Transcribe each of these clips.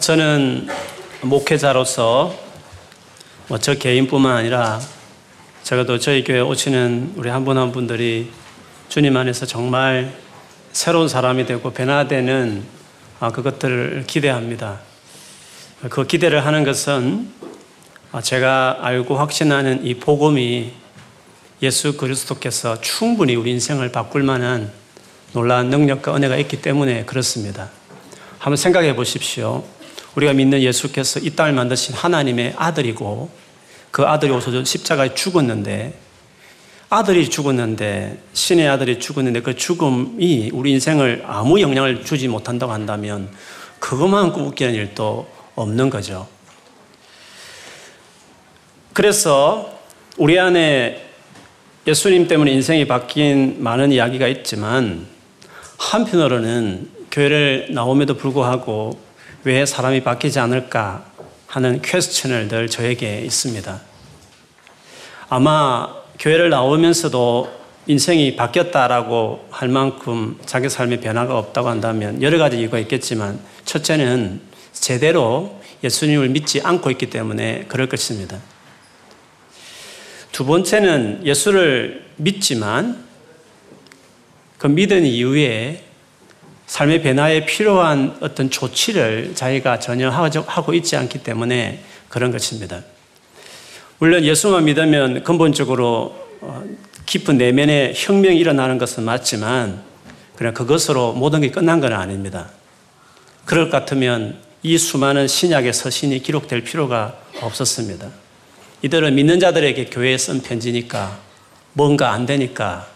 저는 목회자로서 뭐 저 개인뿐만 아니라 적어도 저희 교회 오시는 우리 한분한 분들이 주님 안에서 정말 새로운 사람이 되고 변화되는 아, 그것들을 기대합니다. 그 기대를 하는 것은 제가 알고 확신하는 이 복음이 예수 그리스도께서 충분히 우리 인생을 바꿀 만한 놀라운 능력과 은혜가 있기 때문에 그렇습니다. 한번 생각해 보십시오. 우리가 믿는 예수께서 이 땅을 만드신 하나님의 아들이고 그 아들이 오셔서 십자가에 죽었는데 아들이 죽었는데 신의 아들이 죽었는데 그 죽음이 우리 인생을 아무 영향을 주지 못한다고 한다면 그것만큼 웃기는 일도 없는 거죠. 그래서 우리 안에 예수님 때문에 인생이 바뀐 많은 이야기가 있지만 한편으로는 교회를 나옴에도 불구하고 왜 사람이 바뀌지 않을까 하는 퀘스천을 늘 저에게 있습니다. 아마 교회를 나오면서도 인생이 바뀌었다라고 할 만큼 자기 삶의 변화가 없다고 한다면 여러 가지 이유가 있겠지만 첫째는 제대로 예수님을 믿지 않고 있기 때문에 그럴 것입니다. 두 번째는 예수를 믿지만 그 믿은 이후에 삶의 변화에 필요한 어떤 조치를 자기가 전혀 하고 있지 않기 때문에 그런 것입니다. 물론 예수만 믿으면 근본적으로 어, 깊은 내면의 혁명이 일어나는 것은 맞지만 그냥 그것으로 모든 게 끝난 건 아닙니다. 그럴 것 같으면 이 수많은 신약의 서신이 기록될 필요가 없었습니다. 이들은 믿는 자들에게 교회에 쓴 편지니까 뭔가 안 되니까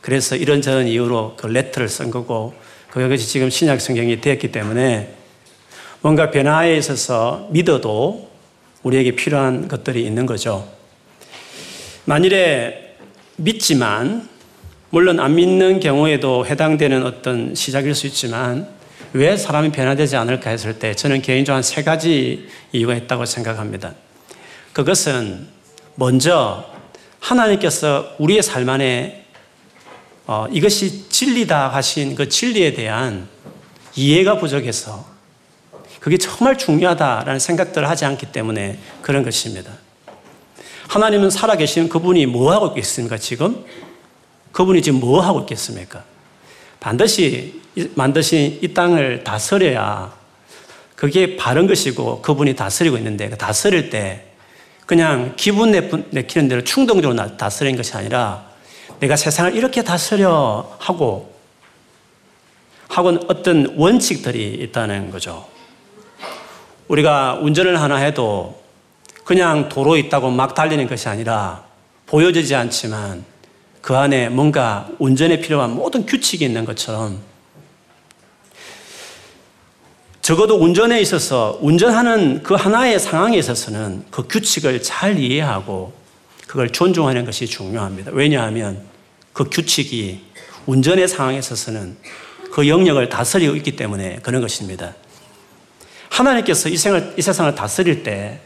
그래서 이런저런 이유로 그 레터를 쓴 거고 그것이 지금 신약 성경이 되었기 때문에 뭔가 변화에 있어서 믿어도 우리에게 필요한 것들이 있는 거죠. 만일에 믿지만 물론 안 믿는 경우에도 해당되는 어떤 시작일 수 있지만 왜 사람이 변화되지 않을까 했을 때 저는 개인적으로 한 세 가지 이유가 있다고 생각합니다. 그것은 먼저 하나님께서 우리의 삶 안에 어, 이것이 진리다 하신 그 진리에 대한 이해가 부족해서 그게 정말 중요하다라는 생각들을 하지 않기 때문에 그런 것입니다. 하나님은 살아계신 그분이 뭐 하고 있겠습니까, 지금? 그분이 지금 뭐 하고 있겠습니까? 반드시 만드신 이 땅을 다스려야 그게 바른 것이고 그분이 다스리고 있는데 그 다스릴 때 그냥 기분 내키는 대로 충동적으로 다스리는 것이 아니라 내가 세상을 이렇게 다스려 하고 하고는 어떤 원칙들이 있다는 거죠. 우리가 운전을 하나 해도 그냥 도로에 있다고 막 달리는 것이 아니라 보여지지 않지만 그 안에 뭔가 운전에 필요한 모든 규칙이 있는 것처럼 적어도 운전에 있어서 운전하는 그 하나의 상황에 있어서는 그 규칙을 잘 이해하고 그걸 존중하는 것이 중요합니다. 왜냐하면 그 규칙이 운전의 상황에 있어서는 그 영역을 다스리고 있기 때문에 그런 것입니다. 하나님께서 이, 생을, 이 세상을 다스릴 때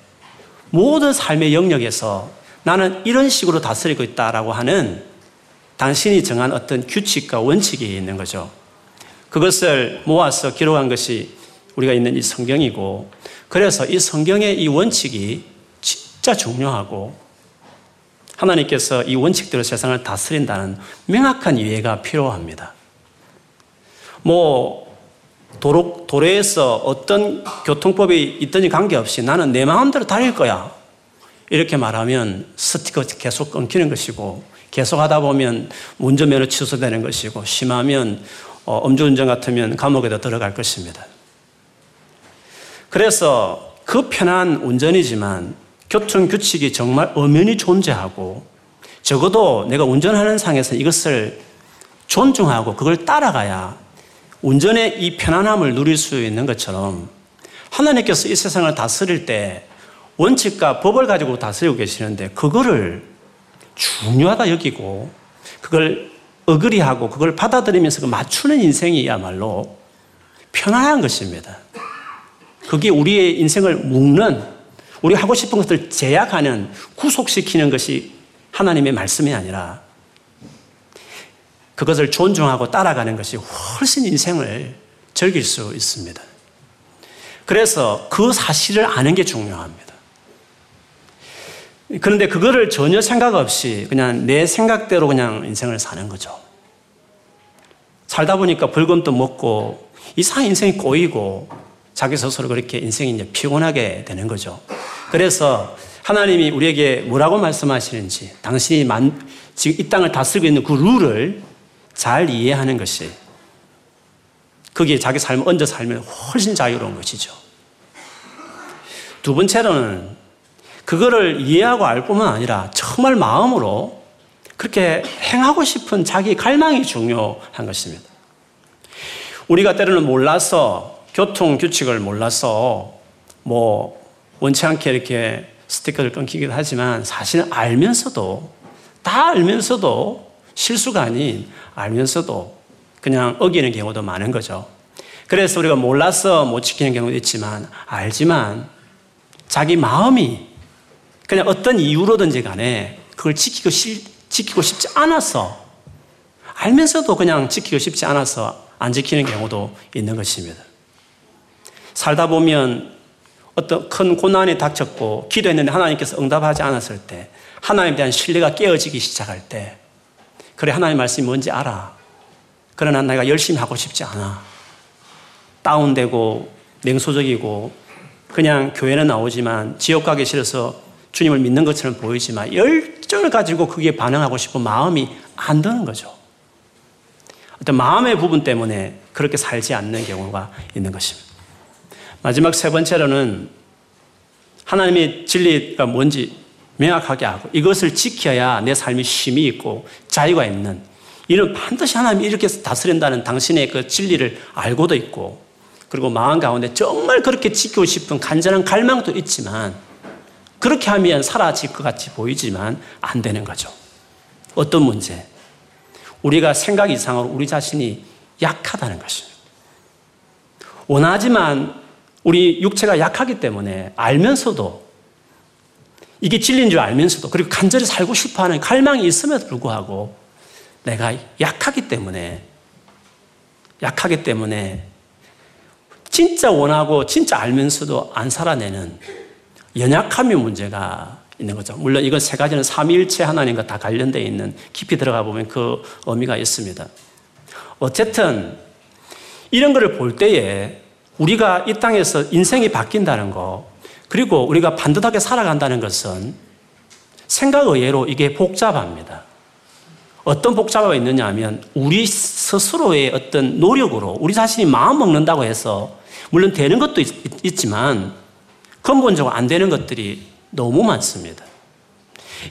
모든 삶의 영역에서 나는 이런 식으로 다스리고 있다라고 하는 당신이 정한 어떤 규칙과 원칙이 있는 거죠. 그것을 모아서 기록한 것이 우리가 있는 이 성경이고 그래서 이 성경의 이 원칙이 진짜 중요하고 하나님께서 이 원칙대로 세상을 다스린다는 명확한 이해가 필요합니다. 뭐 도로, 도로에서 어떤 교통법이 있든지 관계없이 나는 내 마음대로 달릴 거야. 이렇게 말하면 스티커 계속 끊기는 것이고 계속 하다 보면 운전면허 취소되는 것이고 심하면 어, 음주운전 같으면 감옥에도 들어갈 것입니다. 그래서 그 편한 운전이지만 교통 규칙이 정말 엄연히 존재하고 적어도 내가 운전하는 상에서 이것을 존중하고 그걸 따라가야 운전의 이 편안함을 누릴 수 있는 것처럼 하나님께서 이 세상을 다스릴 때 원칙과 법을 가지고 다스리고 계시는데 그거를 중요하다 여기고 그걸 어그리하고 그걸 받아들이면서 그 맞추는 인생이야말로 편안한 것입니다. 그게 우리의 인생을 묶는, 우리 하고 싶은 것을 제약하는, 구속시키는 것이 하나님의 말씀이 아니라 그것을 존중하고 따라가는 것이 훨씬 인생을 즐길 수 있습니다. 그래서 그 사실을 아는 게 중요합니다. 그런데 그거를 전혀 생각 없이 그냥 내 생각대로 그냥 인생을 사는 거죠. 살다 보니까 벌금도 먹고 이상 인생이 꼬이고 자기 스스로 그렇게 인생이 이제 피곤하게 되는 거죠. 그래서 하나님이 우리에게 뭐라고 말씀하시는지 당신이 만, 지금 이 땅을 다스리고 있는 그 룰을 잘 이해하는 것이 거기에 자기 삶을 얹어 살면 훨씬 자유로운 것이죠. 두 번째로는 그거를 이해하고 알 뿐만 아니라 정말 마음으로 그렇게 행하고 싶은 자기 갈망이 중요한 것입니다. 우리가 때로는 몰라서 교통 규칙을 몰라서 뭐 원치 않게 이렇게 스티커를 끊기기도 하지만 사실은 알면서도 다 알면서도 실수가 아닌 알면서도 그냥 어기는 경우도 많은 거죠. 그래서 우리가 몰라서 못 지키는 경우도 있지만 알지만 자기 마음이 그냥 어떤 이유로든지 간에 그걸 지키고, 시, 지키고 싶지 않아서 알면서도 그냥 지키고 싶지 않아서 안 지키는 경우도 있는 것입니다. 살다 보면 어떤 큰 고난이 닥쳤고 기도했는데 하나님께서 응답하지 않았을 때 하나님에 대한 신뢰가 깨어지기 시작할 때 그래 하나님 말씀이 뭔지 알아. 그러나 내가 열심히 하고 싶지 않아. 다운되고 냉소적이고 그냥 교회는 나오지만 지옥 가기 싫어서 주님을 믿는 것처럼 보이지만 열정을 가지고 그게 반응하고 싶은 마음이 안 드는 거죠. 어떤 마음의 부분 때문에 그렇게 살지 않는 경우가 있는 것입니다. 마지막 세 번째로는 하나님의 진리가 뭔지 명확하게 하고 이것을 지켜야 내 삶이 힘이 있고 자유가 있는 이는 반드시 하나님이 이렇게 다스린다는 당신의 그 진리를 알고도 있고 그리고 마음 가운데 정말 그렇게 지키고 싶은 간절한 갈망도 있지만 그렇게 하면 사라질 것 같이 보이지만 안 되는 거죠. 어떤 문제? 우리가 생각 이상으로 우리 자신이 약하다는 것입니다. 원하지만 우리 육체가 약하기 때문에 알면서도 이게 진리인 줄 알면서도 그리고 간절히 살고 싶어 하는 갈망이 있음에도 불구하고 내가 약하기 때문에 약하기 때문에 진짜 원하고 진짜 알면서도 안 살아내는 연약함의 문제가 있는 거죠. 물론 이건 세 가지는 삼위일체 하나님과 다 관련되어 있는 깊이 들어가 보면 그 의미가 있습니다. 어쨌든 이런 것을 볼 때에 우리가 이 땅에서 인생이 바뀐다는 거, 그리고 우리가 반듯하게 살아간다는 것은 생각 의외로 이게 복잡합니다. 어떤 복잡함이 있느냐 하면 우리 스스로의 어떤 노력으로 우리 자신이 마음 먹는다고 해서 물론 되는 것도 있, 지만 근본적으로 안 되는 것들이 너무 많습니다.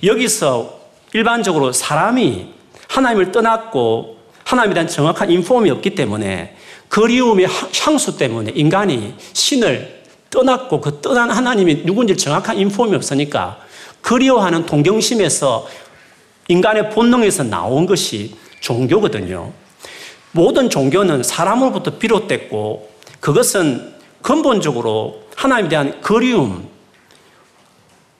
여기서 일반적으로 사람이 하나님을 떠났고 하나님에 대한 정확한 인폼이 없기 때문에 그리움의 향수 때문에 인간이 신을 떠났고 그 떠난 하나님이 누군지 정확한 인폼이 없으니까 그리워하는 동경심에서 인간의 본능에서 나온 것이 종교거든요. 모든 종교는 사람으로부터 비롯됐고 그것은 근본적으로 하나님에 대한 그리움,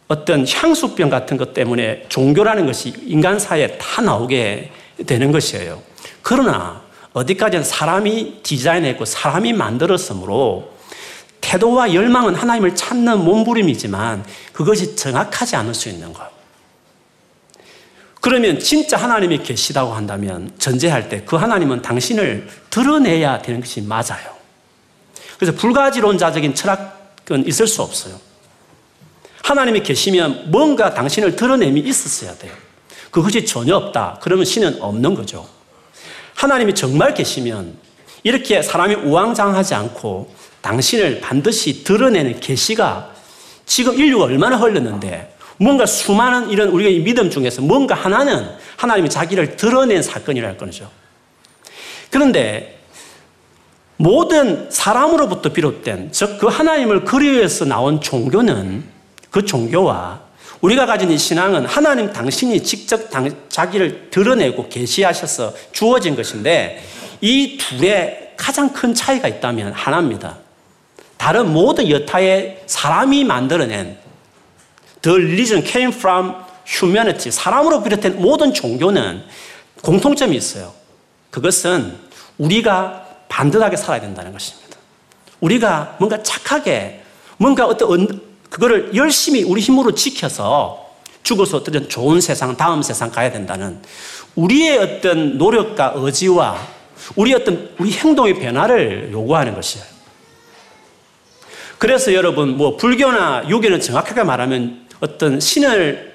어떤 향수병 같은 것 때문에 종교라는 것이 인간사에 다 나오게 되는 것이에요. 그러나 어디까지는 사람이 디자인했고 사람이 만들었으므로 태도와 열망은 하나님을 찾는 몸부림이지만 그것이 정확하지 않을 수 있는 것. 그러면 진짜 하나님이 계시다고 한다면 전제할 때 그 하나님은 당신을 드러내야 되는 것이 맞아요. 그래서 불가지론자적인 철학은 있을 수 없어요. 하나님이 계시면 뭔가 당신을 드러냄이 있었어야 돼요. 그것이 전혀 없다. 그러면 신은 없는 거죠. 하나님이 정말 계시면 이렇게 사람이 우왕장하지 않고 당신을 반드시 드러내는 계시가 지금 인류가 얼마나 흘렀는데 뭔가 수많은 이런 우리가 믿음 중에서 뭔가 하나는 하나님이 자기를 드러낸 사건이랄 거죠. 그런데 모든 사람으로부터 비롯된 즉 그 하나님을 그리워해서 나온 종교는 그 종교와 우리가 가진 이 신앙은 하나님 당신이 직접 당, 자기를 드러내고 계시하셔서 주어진 것인데 이 둘의 가장 큰 차이가 있다면 하나입니다. 다른 모든 여타의 사람이 만들어낸 The religion came from humanity. 사람으로 비롯된 모든 종교는 공통점이 있어요. 그것은 우리가 반듯하게 살아야 된다는 것입니다. 우리가 뭔가 착하게 뭔가 어떤 그거를 열심히 우리 힘으로 지켜서 죽어서 어떤 좋은 세상, 다음 세상 가야 된다는 우리의 어떤 노력과 의지와 우리 어떤 우리 행동의 변화를 요구하는 것이에요. 그래서 여러분 뭐 불교나 유교는 정확하게 말하면 어떤 신을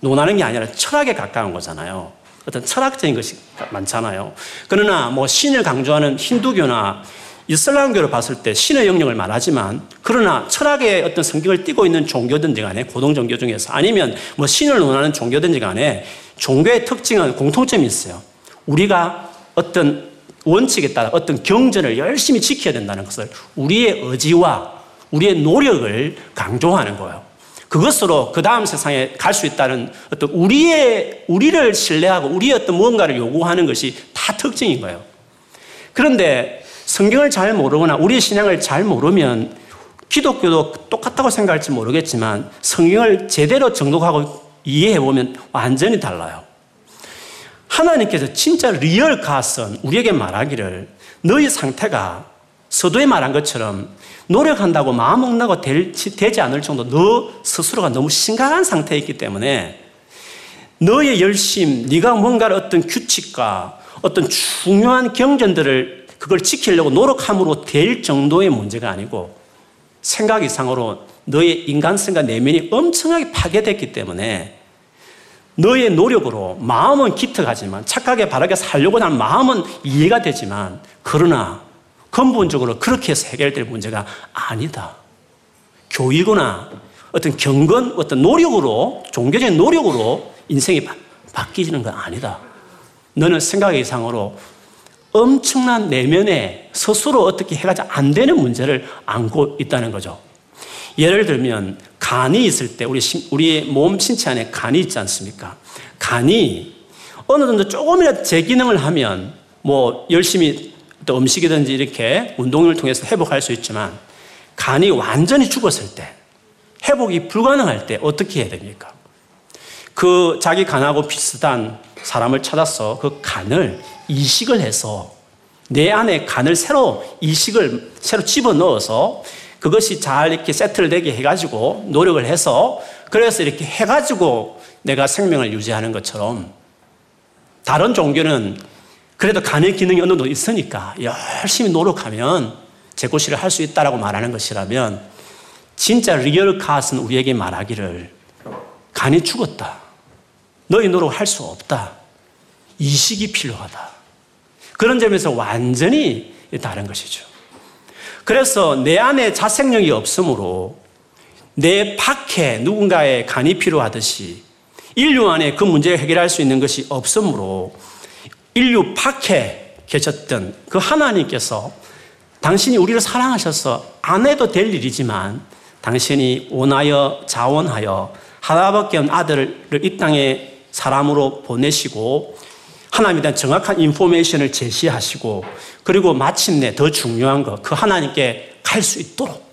논하는 게 아니라 철학에 가까운 거잖아요. 어떤 철학적인 것이 많잖아요. 그러나 뭐 신을 강조하는 힌두교나 이슬람교를 봤을 때 신의 영역을 말하지만 그러나 철학의 어떤 성격을 띠고 있는 종교든지 간에 고동 종교 중에서 아니면 뭐 신을 논하는 종교든지 간에 종교의 특징은 공통점이 있어요. 우리가 어떤 원칙에 따라 어떤 경전을 열심히 지켜야 된다는 것을 우리의 의지와 우리의 노력을 강조하는 거예요. 그것으로 그 다음 세상에 갈 수 있다는 어떤 우리의, 우리를 신뢰하고 우리의 어떤 무언가를 요구하는 것이 다 특징인 거예요. 그런데 성경을 잘 모르거나 우리의 신앙을 잘 모르면 기독교도 똑같다고 생각할지 모르겠지만 성경을 제대로 정독하고 이해해 보면 완전히 달라요. 하나님께서 진짜 real God은 우리에게 말하기를 너희 상태가 서도에 말한 것처럼 노력한다고 마음 먹나고 되지 않을 정도 너 스스로가 너무 심각한 상태에 있기 때문에 너의 열심, 네가 뭔가를 어떤 규칙과 어떤 중요한 경전들을 그걸 지키려고 노력함으로 될 정도의 문제가 아니고 생각 이상으로 너의 인간성과 내면이 엄청나게 파괴됐기 때문에 너의 노력으로 마음은 기특하지만 착하게 바르게 살려고 하는 마음은 이해가 되지만 그러나 근본적으로 그렇게 해서 해결될 문제가 아니다. 교육이나 어떤 경건, 어떤 노력으로, 종교적인 노력으로 인생이 바, 바뀌는 건 아니다. 너는 생각 이상으로 엄청난 내면에 스스로 어떻게 해가지 안 되는 문제를 안고 있다는 거죠. 예를 들면 간이 있을 때 우리 우리의 몸 신체 안에 간이 있지 않습니까? 간이 어느 정도 조금이라도 제 기능을 하면 뭐 열심히 또 음식이든지 이렇게 운동을 통해서 회복할 수 있지만 간이 완전히 죽었을 때 회복이 불가능할 때 어떻게 해야 됩니까? 그 자기 간하고 비슷한 사람을 찾아서 그 간을 이식을 해서 내 안에 간을 새로 이식을 새로 집어 넣어서 그것이 잘 이렇게 세트를 되게 해가지고 노력을 해서 그래서 이렇게 해가지고 내가 생명을 유지하는 것처럼 다른 종교는 그래도 간의 기능이 어느 정도 있으니까 열심히 노력하면 제 구실을 할 수 있다라고 말하는 것이라면 진짜 real God은 우리에게 말하기를 간이 죽었다. 너희 노력 할 수 없다. 이식이 필요하다. 그런 점에서 완전히 다른 것이죠. 그래서 내 안에 자생력이 없으므로 내 밖에 누군가의 간이 필요하듯이 인류 안에 그 문제를 해결할 수 있는 것이 없으므로 인류 밖에 계셨던 그 하나님께서 당신이 우리를 사랑하셔서 안 해도 될 일이지만 당신이 원하여 자원하여 하나밖에 없는 아들을 이 땅에 사람으로 보내시고 하나님에 대한 정확한 인포메이션을 제시하시고 그리고 마침내 더 중요한 것, 그 하나님께 갈 수 있도록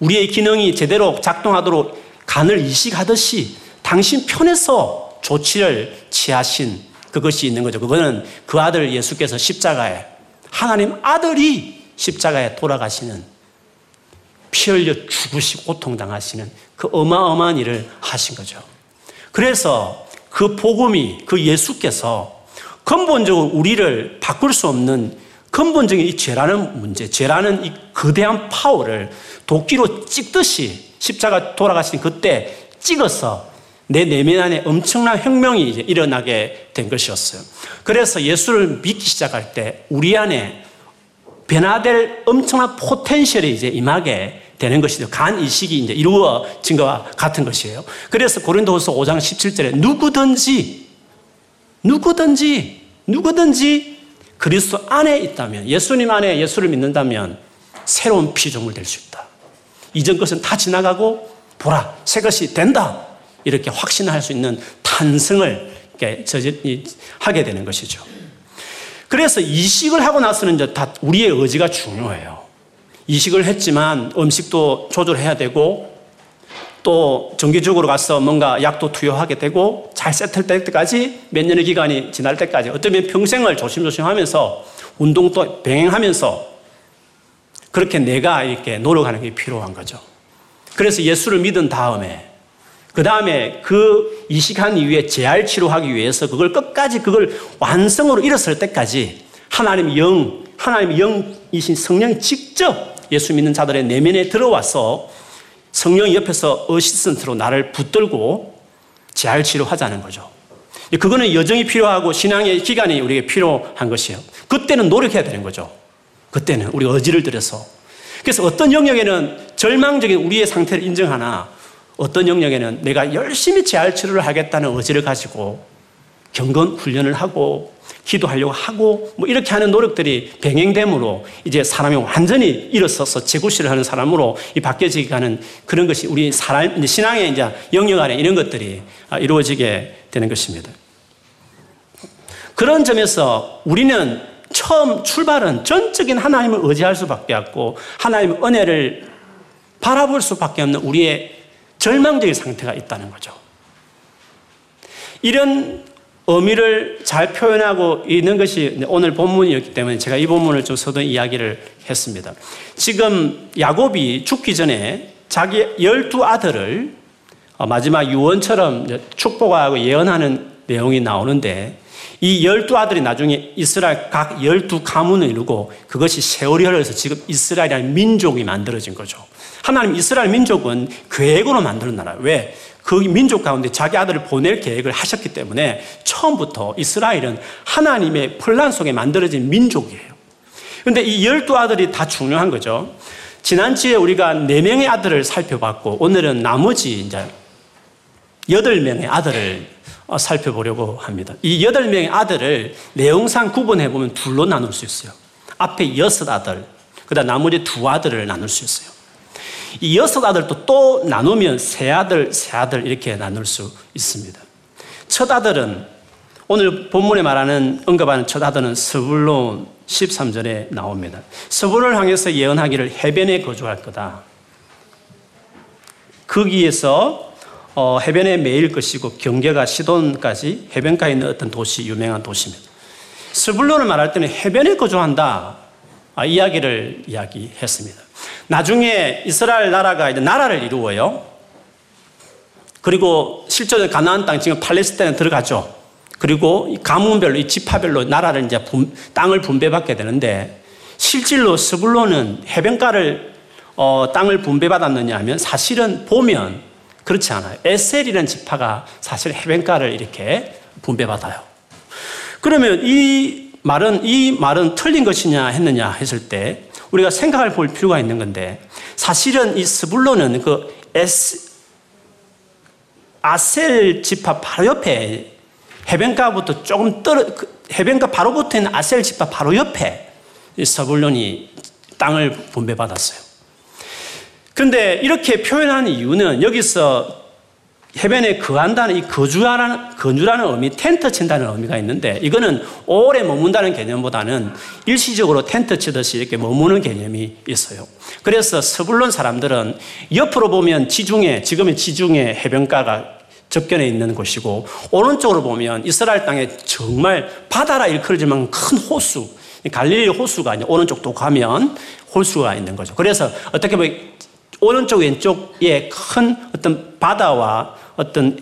우리의 기능이 제대로 작동하도록 간을 이식하듯이 당신 편에서 조치를 취하신 그것이 있는 거죠. 그거는 그 아들 예수께서 십자가에 하나님 아들이 십자가에 돌아가시는 피 흘려 죽으시고 고통당하시는 그 어마어마한 일을 하신 거죠. 그래서 그 복음이 그 예수께서 근본적으로 우리를 바꿀 수 없는 근본적인 이 죄라는 문제, 죄라는 이 거대한 파워를 도끼로 찍듯이 십자가 돌아가신 그때 찍어서 내 내면 안에 엄청난 혁명이 이제 일어나게 된 것이었어요. 그래서 예수를 믿기 시작할 때 우리 안에 변화될 엄청난 포텐셜이 이제 임하게 되는 것이죠. 간 이식이 이제 이루어진 것과 같은 것이에요. 그래서 고린도후서 5장 17절에 누구든지 누구든지 누구든지 그리스도 안에 있다면 예수님 안에 예수를 믿는다면 새로운 피조물 될 수 있다. 이전 것은 다 지나가고 보라 새 것이 된다. 이렇게 확신할 수 있는 탄성을 하게 되는 것이죠. 그래서 이식을 하고 나서는 이제 다 우리의 의지가 중요해요. 이식을 했지만 음식도 조절해야 되고 또 정기적으로 가서 뭔가 약도 투여하게 되고 잘 세틀될 때까지 몇 년의 기간이 지날 때까지 어쩌면 평생을 조심조심 하면서 운동도 병행하면서 그렇게 내가 이렇게 노력하는 게 필요한 거죠. 그래서 예수를 믿은 다음에 그 다음에 그 이식한 이후에 재활 치료하기 위해서 그걸 끝까지 그걸 완성으로 이뤘을 때까지 하나님 영, 하나님 영이신 성령이 직접 예수 믿는 자들의 내면에 들어와서 성령이 옆에서 어시스턴트로 나를 붙들고 재활 치료하자는 거죠. 그거는 여정이 필요하고 신앙의 기간이 우리에게 필요한 것이에요. 그때는 노력해야 되는 거죠. 그때는 우리 의지를 들여서. 그래서 어떤 영역에는 절망적인 우리의 상태를 인정하나 어떤 영역에는 내가 열심히 재활 치료를 하겠다는 의지를 가지고 경건 훈련을 하고 기도하려고 하고 뭐 이렇게 하는 노력들이 병행됨으로 이제 사람이 완전히 일어서서 재구실을 하는 사람으로 이 바뀌어지게 가는 그런 것이 우리 사람 신앙의 이제 영역 안에 이런 것들이 아, 이루어지게 되는 것입니다. 그런 점에서 우리는 처음 출발은 전적인 하나님을 의지할 수밖에 없고 하나님의 은혜를 바라볼 수밖에 없는 우리의 절망적인 상태가 있다는 거죠. 이런 의미를 잘 표현하고 있는 것이 오늘 본문이었기 때문에 제가 이 본문을 좀 서둔 이야기를 했습니다. 지금 야곱이 죽기 전에 자기 열두 아들을 마지막 유언처럼 축복하고 예언하는 내용이 나오는데 이 열두 아들이 나중에 이스라엘 각 열두 가문을 이루고 그것이 세월이 흘러서 지금 이스라엘이라는 민족이 만들어진 거죠. 하나님 이스라엘 민족은 계획으로 만드는 나라예요. 왜? 그 민족 가운데 자기 아들을 보낼 계획을 하셨기 때문에 처음부터 이스라엘은 하나님의 플란 속에 만들어진 민족이에요. 근데 이 열두 아들이 다 중요한 거죠. 지난주에 우리가 네 명의 아들을 살펴봤고 오늘은 나머지 이제 여덟 명의 아들을 어, 살펴보려고 합니다. 이 여덟 명의 아들을 내용상 구분해 보면 둘로 나눌 수 있어요. 앞에 여섯 아들, 그다음 나머지 두 아들을 나눌 수 있어요. 이 여섯 아들도 또 나누면 세 아들, 세 아들 이렇게 나눌 수 있습니다. 첫 아들은 오늘 본문에 말하는 언급하는 첫 아들은 스불론 13절에 나옵니다. 스불을 향해서 예언하기를 해변에 거주할 거다. 거기에서 어, 해변에 매일 것이고 경계가 시돈까지 해변가에 있는 어떤 도시 유명한 도시입니다. 스불론을 말할 때는 해변에 거주한다 아, 이야기를 이야기했습니다. 나중에 이스라엘 나라가 이제 나라를 이루어요. 그리고 실제로 가나안 땅 지금 팔레스타인에 들어가죠. 그리고 가문별로 이 지파별로 나라를 이제 분, 땅을 분배받게 되는데 실질로 스불론은 해변가를 어, 땅을 분배받았느냐 하면 사실은 보면 그렇지 않아요. 에셀이라는 지파가 사실 해변가를 이렇게 분배받아요. 그러면 이 말은 이 말은 틀린 것이냐 했느냐 했을 때 우리가 생각할 볼 필요가 있는 건데 사실은 이 스불론은 그 에스, 아셀 지파 바로 옆에 해변가부터 조금 떨어 그 해변가 바로 붙어 있는 아셀 지파 바로 옆에 서불론이 땅을 분배받았어요. 그런데 이렇게 표현하는 이유는 여기서 해변에 거한다는 이 거주라는, 거주라는 의미, 텐트 친다는 의미가 있는데 이거는 오래 머문다는 개념보다는 일시적으로 텐트 치듯이 이렇게 머무는 개념이 있어요. 그래서 서불론 사람들은 옆으로 보면 지중해, 지금의 지중해 해변가가 접견해 있는 곳이고 오른쪽으로 보면 이스라엘 땅에 정말 바다라 일컬어지만 큰 호수, 갈릴리 호수가 이제 오른쪽 도 가면 호수가 있는 거죠. 그래서 어떻게 보면 오른쪽 왼쪽에 큰 어떤 바다와 어떤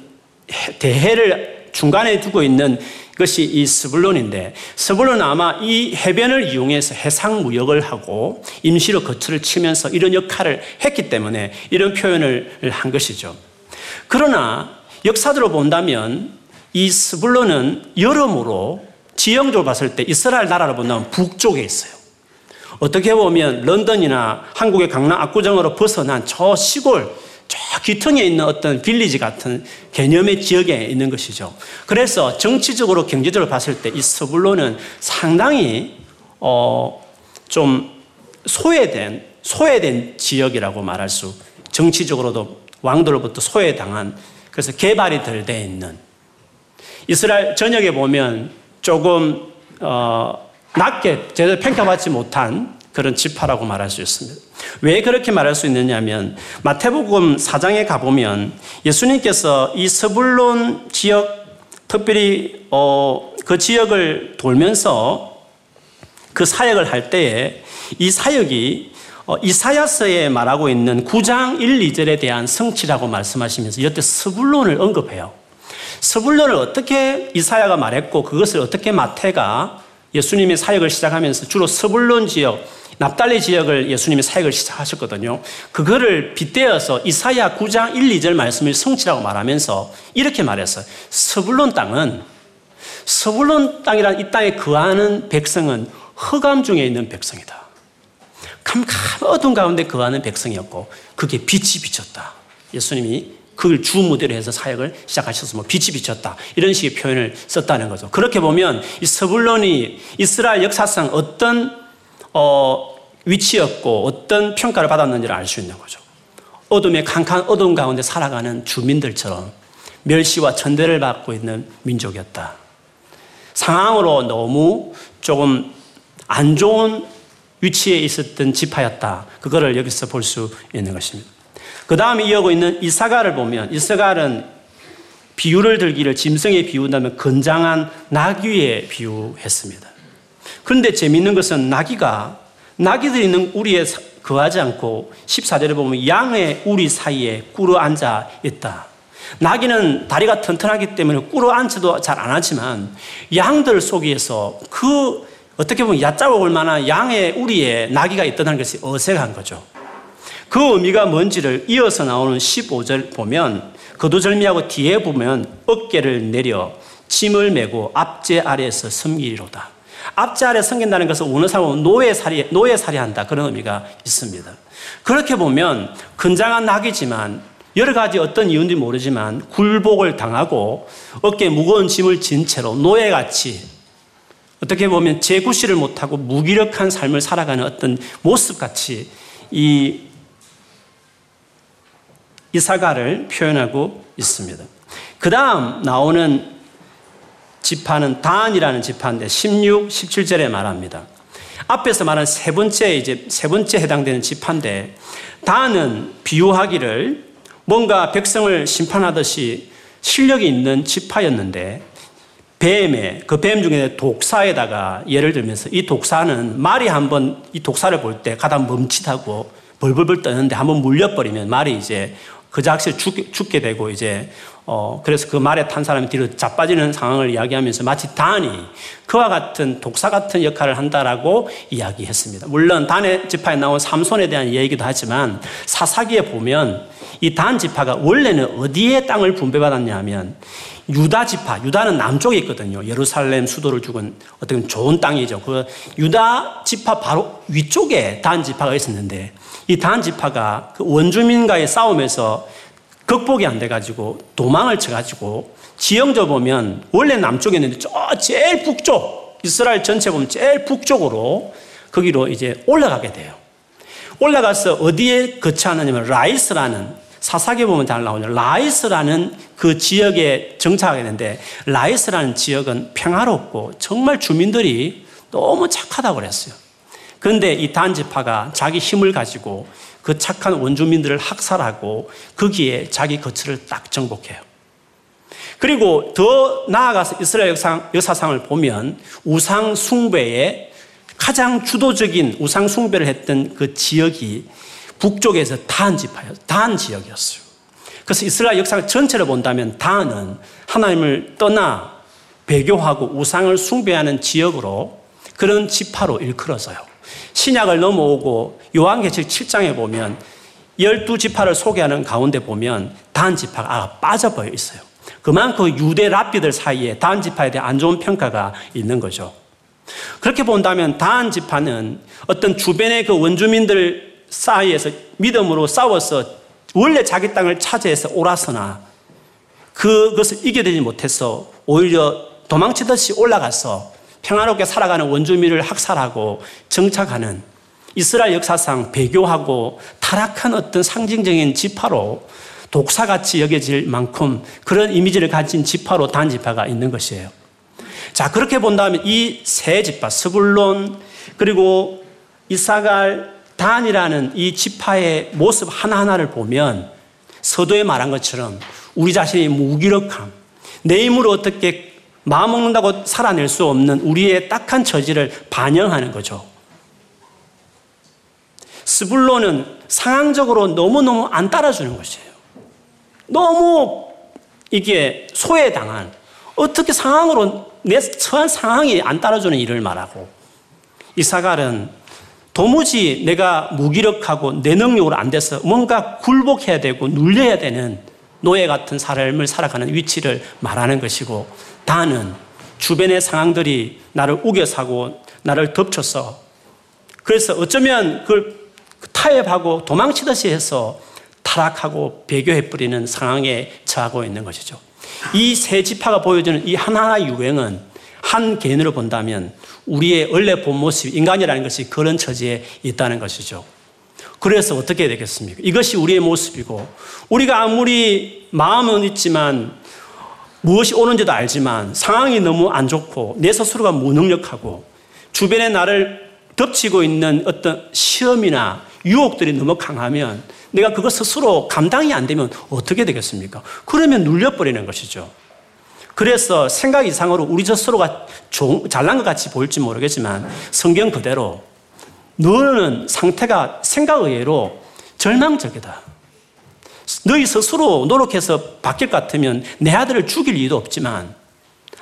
대해를 중간에 두고 있는 것이 이 스불론인데 스불론은 아마 이 해변을 이용해서 해상 무역을 하고 임시로 거처를 치면서 이런 역할을 했기 때문에 이런 표현을 한 것이죠. 그러나 역사적으로 본다면 이 스불론은 여러모로 지형적으로 봤을 때 이스라엘 나라로 본다면 북쪽에 있어요. 어떻게 보면 런던이나 한국의 강남 압구정으로 벗어난 저 시골 저 귀퉁이에 있는 어떤 빌리지 같은 개념의 지역에 있는 것이죠. 그래서 정치적으로 경제적으로 봤을 때 이 서불로는 상당히 어 좀 소외된 소외된 지역이라고 말할 수 정치적으로도 왕들로부터 소외당한 그래서 개발이 덜 돼 있는 이스라엘 전역에 보면 조금 어 낮게 제대로 평가받지 못한 그런 지파라고 말할 수 있습니다. 왜 그렇게 말할 수 있느냐면 마태복음 4장에 가보면 예수님께서 이 서불론 지역 특별히 어, 그 지역을 돌면서 그 사역을 할 때에 이 사역이 어, 이사야서에 말하고 있는 9장 1, 2절에 대한 성취라고 말씀하시면서 여태 스불론을 언급해요. 스불론을 어떻게 이사야가 말했고 그것을 어떻게 마태가 예수님의 사역을 시작하면서 주로 스불론 지역, 납달리 지역을 예수님의 사역을 시작하셨거든요. 그거를 빗대어서 이사야 9장 1, 2절 말씀을 성취라고 말하면서 이렇게 말했어요. 스불론 땅은 스불론 땅이란 이 땅에 거하는 백성은 흑암 중에 있는 백성이다. 캄캄 어두운 가운데 거하는 백성이었고 그게 빛이 비쳤다. 예수님이 그걸 주 무대로 해서 사역을 시작하셔서 뭐 빛이 비쳤다. 이런 식의 표현을 썼다는 거죠. 그렇게 보면 이 서불론이 이스라엘 역사상 어떤 어, 위치였고 어떤 평가를 받았는지를 알 수 있는 거죠. 어둠의 캄캄 어두운 가운데 살아가는 주민들처럼 멸시와 천대를 받고 있는 민족이었다. 상황으로 너무 조금 안 좋은 위치에 있었던 지파였다. 그거를 여기서 볼 수 있는 것입니다. 그 다음에 이어고 있는 이사가를 보면 이사갈은 비유를 들기를 짐승에 비운다면 건장한 나귀에 비유했습니다. 그런데 재미있는 것은 나귀가 나귀들이 있는 우리에 거하지 않고 14절에 보면 양의 우리 사이에 꿇어 앉아 있다. 나귀는 다리가 튼튼하기 때문에 꿇어 앉지도 잘 안 하지만 양들 속에서 그 어떻게 보면 얕잡아 볼 만한 양의 우리에 나귀가 있다는 것이 어색한 거죠. 그 의미가 뭔지를 이어서 나오는 15절 보면 거두절미하고 뒤에 보면 어깨를 내려 짐을 메고 앞제 아래에서 섬기리로다. 앞제 아래 섬긴다는 것은 어느 사람은 노예살이, 노예살이 한다. 그런 의미가 있습니다. 그렇게 보면 건장한 낙이지만 여러 가지 어떤 이유인지 모르지만 굴복을 당하고 어깨에 무거운 짐을 진 채로 노예같이 어떻게 보면 재구시를 못하고 무기력한 삶을 살아가는 어떤 모습같이 이 이사가를 표현하고 있습니다. 그 다음 나오는 지파는 단이라는 지파인데 16, 17절에 말합니다. 앞에서 말한 세 번째 이제 세 번째 해당되는 지파인데 단은 비유하기를 뭔가 백성을 심판하듯이 실력이 있는 지파였는데 뱀에 그 뱀 중에 독사에다가 예를 들면서 이 독사는 말이 한번 이 독사를 볼 때 가다 멈칫하고 벌벌벌 떠는데 한번 물려버리면 말이 이제 그 자식을 죽게, 죽게 되고 이제 어 그래서 그 말에 탄 사람이 뒤로 자빠지는 상황을 이야기하면서 마치 단이 그와 같은 독사 같은 역할을 한다라고 이야기했습니다. 물론 단의 지파에 나온 삼손에 대한 얘기도 하지만 사사기에 보면 이 단 지파가 원래는 어디에 땅을 분배받았냐 하면 유다 지파, 유다는 남쪽에 있거든요. 예루살렘 수도를 죽은 어떤 좋은 땅이죠. 그 유다 지파 바로 위쪽에 단 지파가 있었는데 이 단 지파가 그 원주민과의 싸움에서 극복이 안 돼가지고 도망을 쳐가지고 지형적 보면 원래 남쪽에 있는데 저 제일 북쪽 이스라엘 전체 보면 제일 북쪽으로 거기로 이제 올라가게 돼요. 올라가서 어디에 거처하느냐면 라이스라는 사사기 보면 잘 나오죠. 라이스라는 그 지역에 정착하게 되는데 라이스라는 지역은 평화롭고 정말 주민들이 너무 착하다고 그랬어요. 그런데 이 단지파가 자기 힘을 가지고 그 착한 원주민들을 학살하고 거기에 자기 거처를 딱 정복해요. 그리고 더 나아가서 이스라엘 역사, 역사상을 보면 우상 숭배의 가장 주도적인 우상 숭배를 했던 그 지역이 북쪽에서 단 지파였, 단 지역이었어요. 그래서 이스라엘 역사 전체를 본다면 단은 하나님을 떠나 배교하고 우상을 숭배하는 지역으로 그런 지파로 일컬어서요. 신약을 넘어오고 요한계시록 7장에 보면 열두 지파를 소개하는 가운데 보면 단 지파가 아, 빠져버려 있어요. 그만큼 유대 랍비들 사이에 단 지파에 대한 안 좋은 평가가 있는 거죠. 그렇게 본다면 단 지파는 어떤 주변의 그 원주민들 사이에서 믿음으로 싸워서 원래 자기 땅을 차지해서 오라서나 그것을 이겨내지 못해서 오히려 도망치듯이 올라가서 평화롭게 살아가는 원주민을 학살하고 정착하는 이스라엘 역사상 배교하고 타락한 어떤 상징적인 지파로 독사같이 여겨질 만큼 그런 이미지를 가진 지파로 단지파가 있는 것이에요. 자, 그렇게 본다면 이 세 지파, 스불론, 그리고 이사갈, 단이라는 이 지파의 모습 하나하나를 보면 서도에 말한 것처럼 우리 자신의 무기력함, 내 힘으로 어떻게 마음먹는다고 살아낼 수 없는 우리의 딱한 처지를 반영하는 거죠. 스불론은 상황적으로 너무너무 안 따라주는 것이에요. 너무 이게 소외당한 어떻게 상황으로 내 처한 상황이 안 따라주는 일을 말하고 이사갈은 도무지 내가 무기력하고 내 능력으로 안 돼서 뭔가 굴복해야 되고 눌려야 되는 노예 같은 삶을 살아가는 위치를 말하는 것이고 다는 주변의 상황들이 나를 우겨사고 나를 덮쳐서 그래서 어쩌면 그걸 타협하고 도망치듯이 해서 타락하고 배교해버리는 상황에 처하고 있는 것이죠. 이 세 지파가 보여주는 이 하나하나의 유행은 한 개인으로 본다면 우리의 원래 본 모습, 인간이라는 것이 그런 처지에 있다는 것이죠. 그래서 어떻게 되겠습니까? 이것이 우리의 모습이고, 우리가 아무리 마음은 있지만 무엇이 오는지도 알지만 상황이 너무 안 좋고 내 스스로가 무능력하고 주변에 나를 덮치고 있는 어떤 시험이나 유혹들이 너무 강하면 내가 그것 스스로 감당이 안 되면 어떻게 되겠습니까? 그러면 눌려버리는 것이죠. 그래서 생각 이상으로 우리 스스로가 잘난 것 같이 보일지 모르겠지만 성경 그대로 너는 상태가 생각 의외로 절망적이다. 너희 스스로 노력해서 바뀔 것 같으면 내 아들을 죽일 이유도 없지만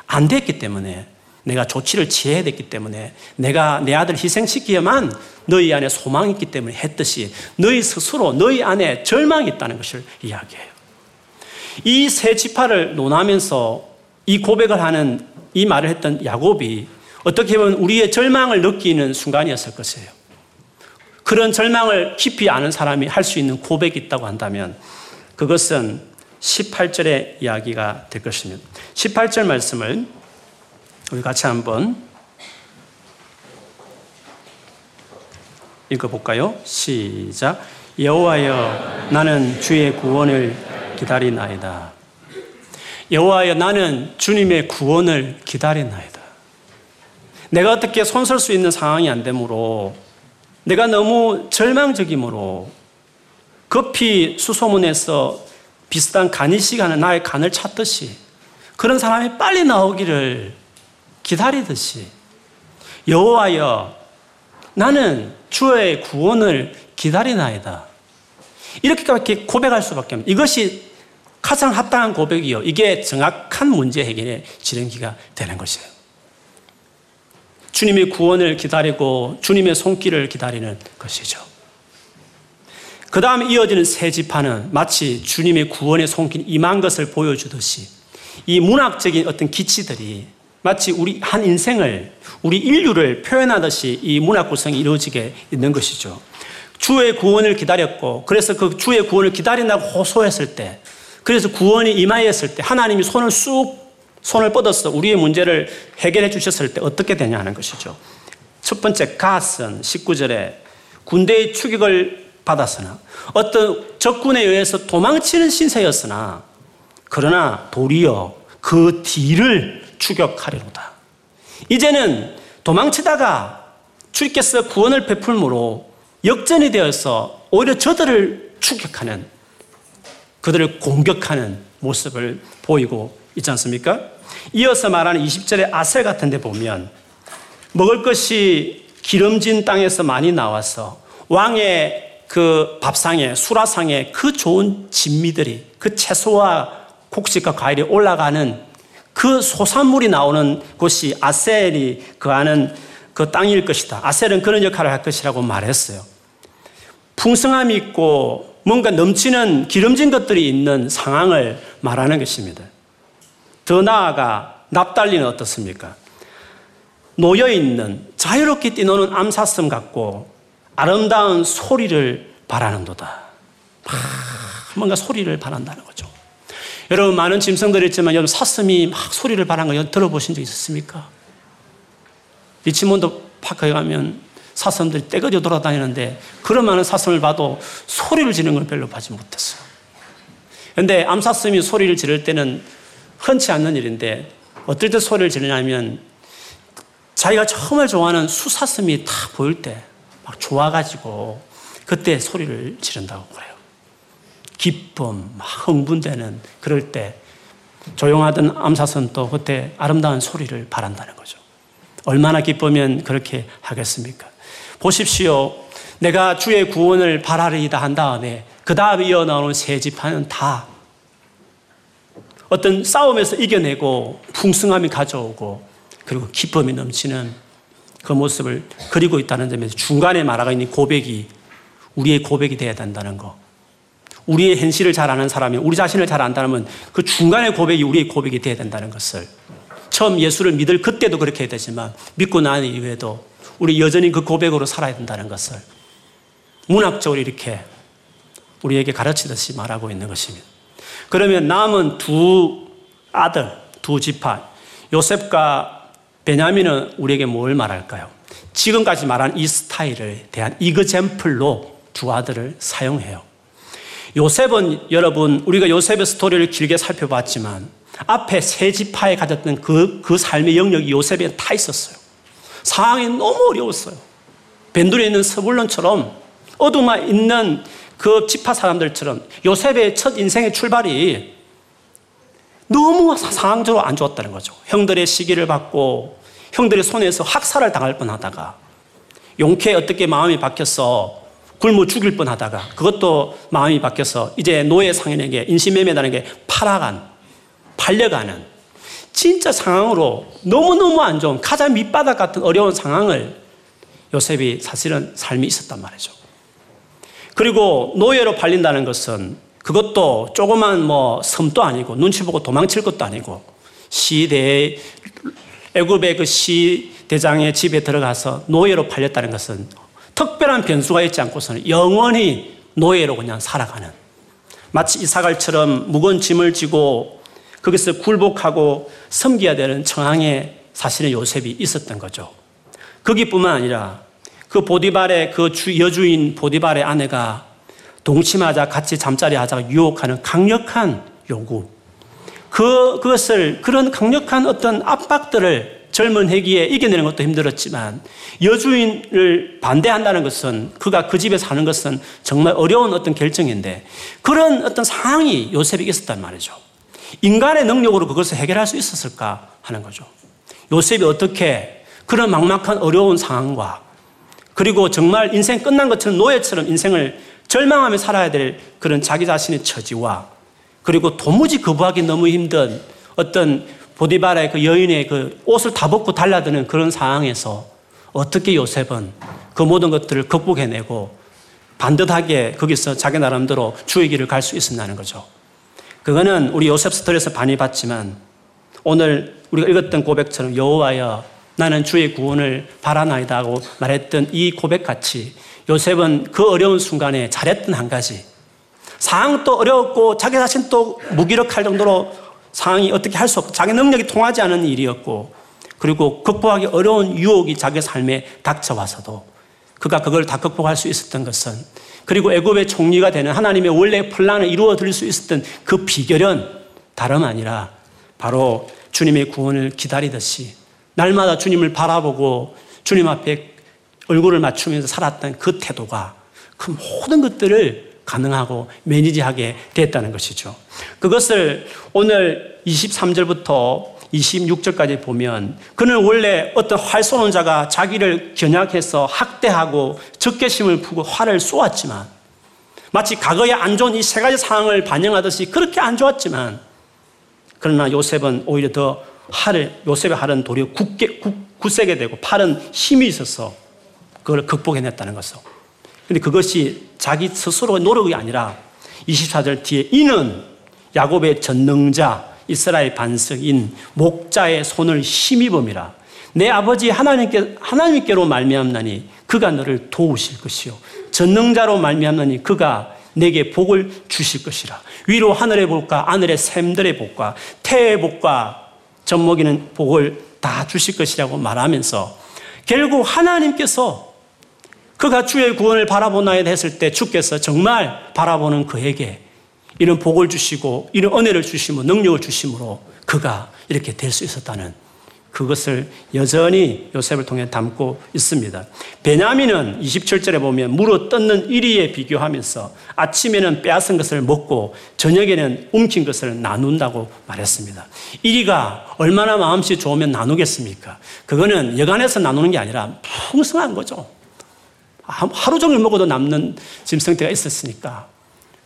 안 됐기 때문에 내가 조치를 취해야 됐기 때문에 내가 내 아들 희생시키야만 너희 안에 소망이 있기 때문에 했듯이 너희 스스로 너희 안에 절망이 있다는 것을 이야기해요. 이 세 지파를 논하면서 이 고백을 하는 이 말을 했던 야곱이 어떻게 보면 우리의 절망을 느끼는 순간이었을 것이에요. 그런 절망을 깊이 아는 사람이 할 수 있는 고백이 있다고 한다면 그것은 18절의 이야기가 될 것입니다. 18절 말씀을 우리 같이 한번 읽어볼까요? 시작. 여호와여 나는 주의 구원을 기다리나이다. 여호와여 나는 주님의 구원을 기다리나이다. 내가 어떻게 손설 수 있는 상황이 안 되므로 내가 너무 절망적이므로 급히 수소문해서 비슷한 간이식 하는 나의 간을 찾듯이 그런 사람이 빨리 나오기를 기다리듯이 여호와여 나는 주의 구원을 기다리나이다. 이렇게밖에 고백할 수밖에 없는 이것이 가장 합당한 고백이요. 이게 정확한 문제 해결의 지름기가 되는 것이에요. 주님의 구원을 기다리고 주님의 손길을 기다리는 것이죠. 그 다음에 이어지는 세 지파는 마치 주님의 구원의 손길 임한 것을 보여주듯이 이 문학적인 어떤 기치들이 마치 우리 한 인생을, 우리 인류를 표현하듯이 이 문학 구성이 이루어지게 있는 것이죠. 주의 구원을 기다렸고, 그래서 그 주의 구원을 기다린다고 호소했을 때, 그래서 구원이 임하였을 때, 하나님이 손을 쑥, 손을 뻗어서 우리의 문제를 해결해 주셨을 때 어떻게 되냐 하는 것이죠. 첫 번째, 갓은 19절에 군대의 추격을 받았으나, 어떤 적군에 의해서 도망치는 신세였으나, 그러나 도리어 그 뒤를 추격하리로다. 이제는 도망치다가 주께서 구원을 베풀므로 역전이 되어서 오히려 저들을 추격하는 그들을 공격하는 모습을 보이고 있지 않습니까? 이어서 말하는 20절의 아셀 같은 데 보면 먹을 것이 기름진 땅에서 많이 나와서 왕의 그 밥상에 수라상에 그 좋은 진미들이 그 채소와 곡식과 과일이 올라가는 그 소산물이 나오는 곳이 아셀이 그하는 그 땅일 것이다. 아셀은 그런 역할을 할 것이라고 말했어요. 풍성함이 있고 뭔가 넘치는 기름진 것들이 있는 상황을 말하는 것입니다. 더 나아가 납달리는 어떻습니까? 놓여 있는 자유롭게 뛰노는 암사슴 같고 아름다운 소리를 바라는도다. 막 뭔가 소리를 바란다는 거죠. 여러분 많은 짐승들이 있지만 여러분 사슴이 막 소리를 바라는 거 들어보신 적 있으십니까? 리치몬드 파크에 가면 사슴들이 떼거지로 돌아다니는데 그런 많은 사슴을 봐도 소리를 지르는 걸 별로 보지 못했어요. 그런데 암사슴이 소리를 지를 때는 흔치 않는 일인데 어떨 때 소리를 지르냐면 자기가 정말 좋아하는 수사슴이 딱 보일 때 막 좋아가지고 그때 소리를 지른다고 그래요. 기쁨, 막 흥분되는 그럴 때 조용하던 암사선도 그때 아름다운 소리를 바란다는 거죠. 얼마나 기쁘면 그렇게 하겠습니까? 보십시오. 내가 주의 구원을 바라리이다 한 다음에 그 다음에 이어나오는 세 지파는 다 어떤 싸움에서 이겨내고 풍성함이 가져오고 그리고 기쁨이 넘치는 그 모습을 그리고 있다는 점에서 중간에 말하고 있는 고백이 우리의 고백이 되어야 된다는 거. 우리의 현실을 잘 아는 사람이 우리 자신을 잘 안다면 그 중간의 고백이 우리의 고백이 되어야 된다는 것을 처음 예수를 믿을 그때도 그렇게 되지만 믿고 난 이후에도 우리 여전히 그 고백으로 살아야 된다는 것을 문학적으로 이렇게 우리에게 가르치듯이 말하고 있는 것입니다. 그러면 남은 두 아들, 두 지파, 요셉과 베냐민은 우리에게 뭘 말할까요? 지금까지 말한 이 스타일을 대한 이그젠플로 두 아들을 사용해요. 요셉은 여러분, 우리가 요셉의 스토리를 길게 살펴봤지만 앞에 세 지파에 가졌던 그, 그 삶의 영역이 요셉에 다 있었어요. 상황이 너무 어려웠어요. 벤두에 있는 서불론처럼 어둠에 있는 그 지파 사람들처럼 요셉의 첫 인생의 출발이 너무 상황적으로 안 좋았다는 거죠. 형들의 시기를 받고 형들의 손에서 학살을 당할 뻔하다가 용케 어떻게 마음이 바뀌어서 굶어 죽일 뻔하다가 그것도 마음이 바뀌어서 이제 노예 상인에게 인신매매라는 게 팔아간 팔려가는 진짜 상황으로 너무너무 안 좋은 가장 밑바닥 같은 어려운 상황을 요셉이 사실은 삶이 있었단 말이죠. 그리고 노예로 팔린다는 것은 그것도 조그만 뭐 섬도 아니고 눈치 보고 도망칠 것도 아니고 시대 애굽의 그 시대장의 집에 들어가서 노예로 팔렸다는 것은 특별한 변수가 있지 않고서는 영원히 노예로 그냥 살아가는 마치 이사갈처럼 무거운 짐을 지고 거기서 굴복하고 섬겨야 되는 청항에 사실은 요셉이 있었던 거죠. 거기뿐만 아니라 그 보디발의 그 주, 여주인 보디발의 아내가 동침하자 같이 잠자리 하자 유혹하는 강력한 요구. 그, 그것을, 그런 강력한 어떤 압박들을 젊은 해기에 이겨내는 것도 힘들었지만 여주인을 반대한다는 것은 그가 그 집에 사는 것은 정말 어려운 어떤 결정인데 그런 어떤 상황이 요셉이 있었단 말이죠. 인간의 능력으로 그것을 해결할 수 있었을까 하는 거죠. 요셉이 어떻게 그런 막막한 어려운 상황과 그리고 정말 인생 끝난 것처럼 노예처럼 인생을 절망하며 살아야 될 그런 자기 자신의 처지와 그리고 도무지 거부하기 너무 힘든 어떤 보디바라의 그 여인의 그 옷을 다 벗고 달라드는 그런 상황에서 어떻게 요셉은 그 모든 것들을 극복해내고 반듯하게 거기서 자기 나름대로 주의 길을 갈 수 있었다는 거죠. 그거는 우리 요셉 스토리에서 많이 봤지만 오늘 우리가 읽었던 고백처럼 여호와여 나는 주의 구원을 바라나이다 하고 말했던 이 고백같이 요셉은 그 어려운 순간에 잘했던 한 가지. 상황도 어려웠고 자기 자신 또 무기력할 정도로 상황이 어떻게 할 수 없고 자기 능력이 통하지 않은 일이었고 그리고 극복하기 어려운 유혹이 자기 삶에 닥쳐와서도 그가 그걸 다 극복할 수 있었던 것은 그리고 애굽의 총리가 되는 하나님의 원래 플란을 이루어 드릴 수 있었던 그 비결은 다름 아니라 바로 주님의 구원을 기다리듯이 날마다 주님을 바라보고 주님 앞에 얼굴을 맞추면서 살았던 그 태도가 그 모든 것들을 가능하고 매니지하게 됐다는 것이죠. 그것을 오늘 23절부터 26절까지 보면 그는 원래 어떤 활 쏘는 자가 자기를 겨냥해서 학대하고 적개심을 푸고 활을 쏘았지만 마치 과거에 안 좋은 이 세 가지 상황을 반영하듯이 그렇게 안 좋았지만 그러나 요셉은 오히려 더 활을 요셉의 활은 도리어 굳게 굳세게 되고 팔은 힘이 있어서 그걸 극복해냈다는 것을. 근데 그것이 자기 스스로의 노력이 아니라 24절 뒤에 이는 야곱의 전능자 이스라엘 반석인 목자의 손을 힘입음이라. 내 아버지 하나님께 하나님께로 말미암나니 그가 너를 도우실 것이요. 전능자로 말미암나니 그가 내게 복을 주실 것이라. 위로 하늘의 복과 하늘의 샘들의 복과 태의 복과 젖먹이는 복을 다 주실 것이라고 말하면서 결국 하나님께서 그가 주의 구원을 바라보나이다 했을 때 주께서 정말 바라보는 그에게 이런 복을 주시고 이런 은혜를 주시고 능력을 주심으로 그가 이렇게 될 수 있었다는 그것을 여전히 요셉을 통해 담고 있습니다. 베냐민은 27절에 보면 물어 뜯는 이리에 비교하면서 아침에는 빼앗은 것을 먹고 저녁에는 움킨 것을 나눈다고 말했습니다. 이리가 얼마나 마음씨 좋으면 나누겠습니까? 그거는 여간에서 나누는 게 아니라 풍성한 거죠. 하루 종일 먹어도 남는 짐승떼가 있었으니까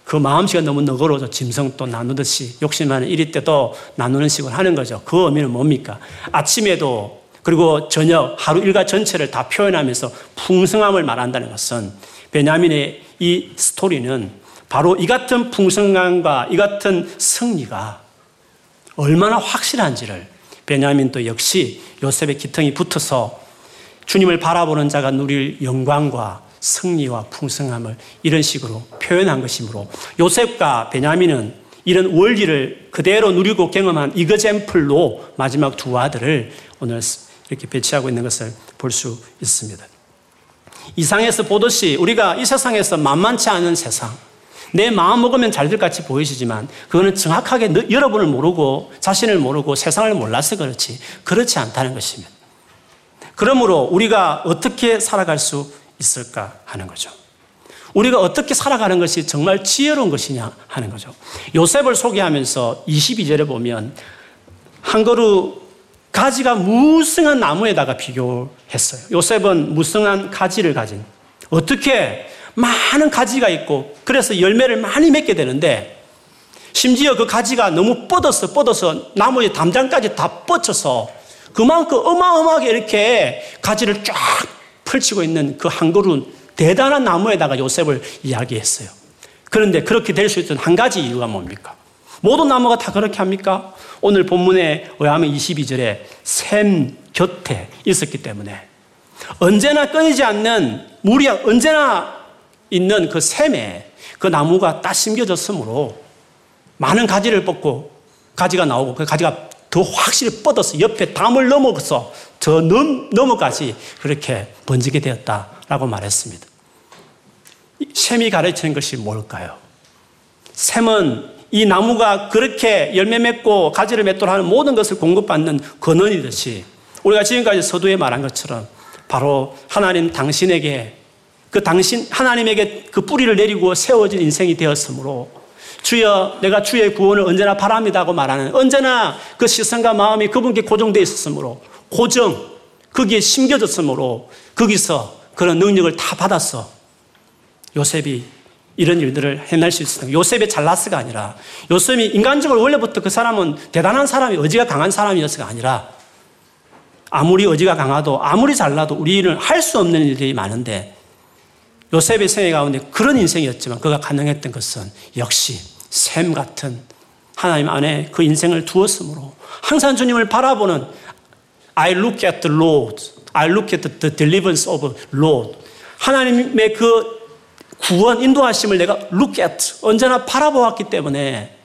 그 마음씨가 너무 너그러워서 짐승도 나누듯이 욕심하는 일이 때도 나누는 식으로 하는 거죠. 그 의미는 뭡니까? 아침에도 그리고 저녁 하루 일과 전체를 다 표현하면서 풍성함을 말한다는 것은 베냐민의 이 스토리는 바로 이 같은 풍성함과 이 같은 승리가 얼마나 확실한지를 베냐민도 역시 요셉의 기통이 붙어서 주님을 바라보는 자가 누릴 영광과 승리와 풍성함을 이런 식으로 표현한 것이므로 요셉과 베냐민은 이런 원리를 그대로 누리고 경험한 이거젠플로 마지막 두 아들을 오늘 이렇게 배치하고 있는 것을 볼 수 있습니다. 이상에서 보듯이 우리가 이 세상에서 만만치 않은 세상, 내 마음 먹으면 잘 될 같이 보이시지만 그거는 정확하게 여러분을 모르고 자신을 모르고 세상을 몰라서 그렇지 그렇지 않다는 것입니다. 그러므로 우리가 어떻게 살아갈 수 있을까 하는 거죠. 우리가 어떻게 살아가는 것이 정말 지혜로운 것이냐 하는 거죠. 요셉을 소개하면서 22절에 보면 한 그루 가지가 무성한 나무에다가 비교했어요. 요셉은 무성한 가지를 가진 어떻게 많은 가지가 있고 그래서 열매를 많이 맺게 되는데 심지어 그 가지가 너무 뻗어서 뻗어서 나무의 담장까지 다 뻗쳐서 그만큼 어마어마하게 이렇게 가지를 쫙 펼치고 있는 그 한 그루 대단한 나무에다가 요셉을 이야기했어요. 그런데 그렇게 될 수 있던 한 가지 이유가 뭡니까? 모든 나무가 다 그렇게 합니까? 오늘 본문에 의하면 22절에 샘 곁에 있었기 때문에 언제나 끊이지 않는 물이 언제나 있는 그 샘에 그 나무가 딱 심겨졌으므로 많은 가지를 뽑고 가지가 나오고 그 가지가 더 확실히 뻗어서 옆에 담을 넘어서 저 넘, 넘어까지 그렇게 번지게 되었다라고 말했습니다. 샘이 가르치는 것이 뭘까요? 샘은 이 나무가 그렇게 열매 맺고 가지를 맺도록 하는 모든 것을 공급받는 근원이듯이 우리가 지금까지 서두에 말한 것처럼 바로 하나님 당신에게 그 당신 하나님에게 그 뿌리를 내리고 세워진 인생이 되었으므로 주여 내가 주의 구원을 언제나 바랍니다고 말하는 언제나 그 시선과 마음이 그분께 고정되어 있었으므로 고정 거기에 심겨졌으므로 거기서 그런 능력을 다 받았어. 요셉이 이런 일들을 해낼 수 있었던 요셉의 잘났스가 아니라 요셉이 인간적으로 원래부터 그 사람은 대단한 사람이 의지가 강한 사람이었어가 아니라 아무리 의지가 강하도 아무리 잘나도 우리는 할 수 없는 일들이 많은데 요셉의 생애 가운데 그런 인생이었지만 그가 가능했던 것은 역시 샘 같은 하나님 안에 그 인생을 두었으므로 항상 주님을 바라보는 I look at the Lord. I look at the deliverance of Lord. 하나님의 그 구원, 인도하심을 내가 look at, 언제나 바라보았기 때문에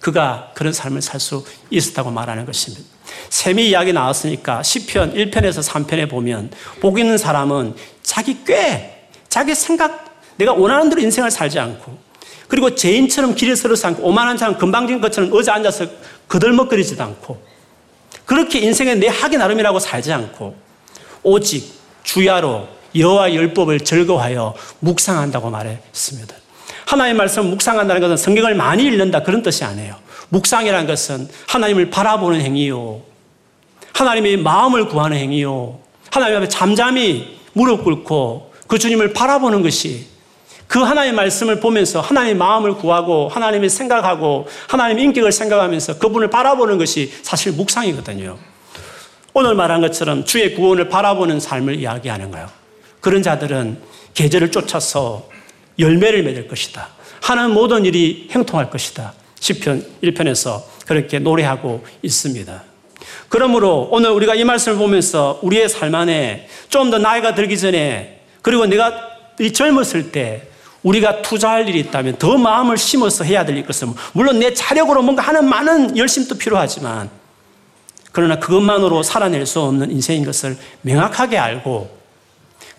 그가 그런 삶을 살 수 있었다고 말하는 것입니다. 샘이 이야기 나왔으니까 10편, 1편에서 3편에 보면 복 있는 사람은 자기 꽤, 자기 생각, 내가 원하는 대로 인생을 살지 않고 그리고 죄인처럼 길에 서러지 않고 오만한 사람 금방진 것처럼 의자 앉아서 거들먹거리지도 않고 그렇게 인생에 내 하기 나름이라고 살지 않고 오직 주야로 여호와 율법을 즐거워하여 묵상한다고 말했습니다. 하나님의 말씀을 묵상한다는 것은 성경을 많이 읽는다 그런 뜻이 아니에요. 묵상이라는 것은 하나님을 바라보는 행위요. 하나님의 마음을 구하는 행위요. 하나님 앞에 잠잠히 무릎 꿇고 그 주님을 바라보는 것이 그 하나님의 말씀을 보면서 하나님의 마음을 구하고 하나님의 생각하고 하나님의 인격을 생각하면서 그분을 바라보는 것이 사실 묵상이거든요. 오늘 말한 것처럼 주의 구원을 바라보는 삶을 이야기하는 거예요. 그런 자들은 계절을 쫓아서 열매를 맺을 것이다. 하는 모든 일이 행통할 것이다. 10편 1편에서 그렇게 노래하고 있습니다. 그러므로 오늘 우리가 이 말씀을 보면서 우리의 삶 안에 좀 더 나이가 들기 전에 그리고 내가 이 젊었을 때 우리가 투자할 일이 있다면 더 마음을 심어서 해야 될 것은 물론 내 자력으로 뭔가 하는 많은 열심도 필요하지만 그러나 그것만으로 살아낼 수 없는 인생인 것을 명확하게 알고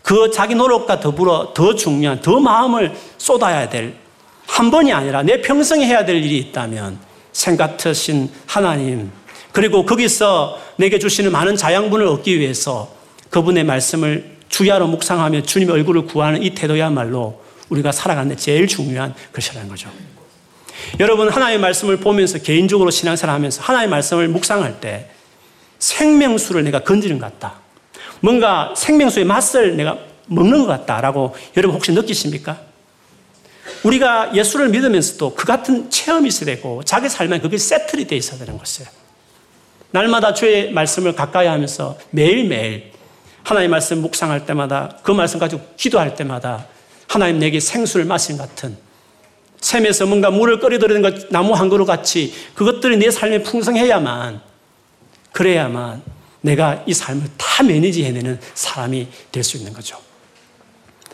그 자기 노력과 더불어 더 중요한 더 마음을 쏟아야 될 한 번이 아니라 내 평생에 해야 될 일이 있다면 생각하신 하나님 그리고 거기서 내게 주시는 많은 자양분을 얻기 위해서 그분의 말씀을 주야로 묵상하며 주님의 얼굴을 구하는 이 태도야말로 우리가 살아가는 데 제일 중요한 것이라는 거죠. 여러분 하나님의 말씀을 보면서 개인적으로 신앙생활 하면서 하나님의 말씀을 묵상할 때 생명수를 내가 건지는 것 같다. 뭔가 생명수의 맛을 내가 먹는 것 같다라고 여러분 혹시 느끼십니까? 우리가 예수를 믿으면서도 그 같은 체험이 있어야 되고 자기 삶에 그게 세틀이 돼 있어야 되는 것이에요. 날마다 주의 말씀을 가까이 하면서 매일매일 하나님 말씀 묵상할 때마다 그 말씀 가지고 기도할 때마다 하나님 내게 생수를 마신 같은 샘에서 뭔가 물을 끓여들이는 것 나무 한 그루 같이 그것들이 내 삶에 풍성해야만 그래야만 내가 이 삶을 다 매니지 해내는 사람이 될 수 있는 거죠.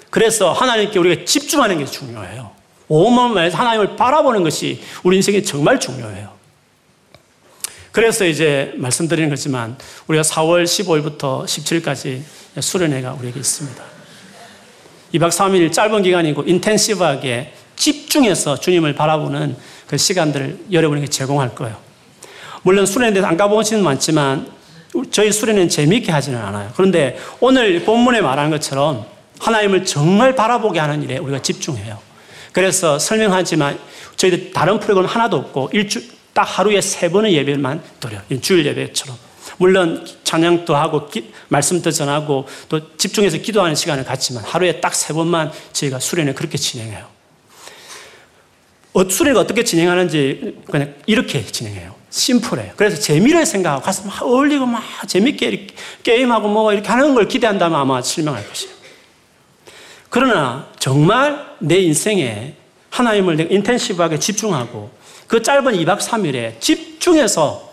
그래서 하나님께 우리가 집중하는 게 중요해요. 온몸을 하나님을 바라보는 것이 우리 인생에 정말 중요해요. 그래서 이제 말씀드리는 거지만 우리가 4월 15일부터 17일까지 수련회가 우리에게 있습니다. 2박 3일 짧은 기간이고 인텐시브하게 집중해서 주님을 바라보는 그 시간들을 여러분에게 제공할 거예요. 물론 수련에 대해서 안 가보시는 많지만 저희 수련은 재미있게 하지는 않아요. 그런데 오늘 본문에 말하는 것처럼 하나님을 정말 바라보게 하는 일에 우리가 집중해요. 그래서 설명하지만 저희들 다른 프로그램 하나도 없고 일주 딱 하루에 세 번의 예배만 드려요. 주일 예배처럼. 물론 찬양도 하고 기, 말씀도 전하고 또 집중해서 기도하는 시간을 갖지만 하루에 딱 세 번만 저희가 수련을 그렇게 진행해요. 어, 수련을 어떻게 진행하는지 그냥 이렇게 진행해요. 심플해요. 그래서 재미를 생각하고 가서 막 어울리고 막 재밌게 게임하고 뭐 이렇게 하는 걸 기대한다면 아마 실망할 것이에요. 그러나 정말 내 인생에 하나님을 인텐시브하게 집중하고 그 짧은 2박 3일에 집중해서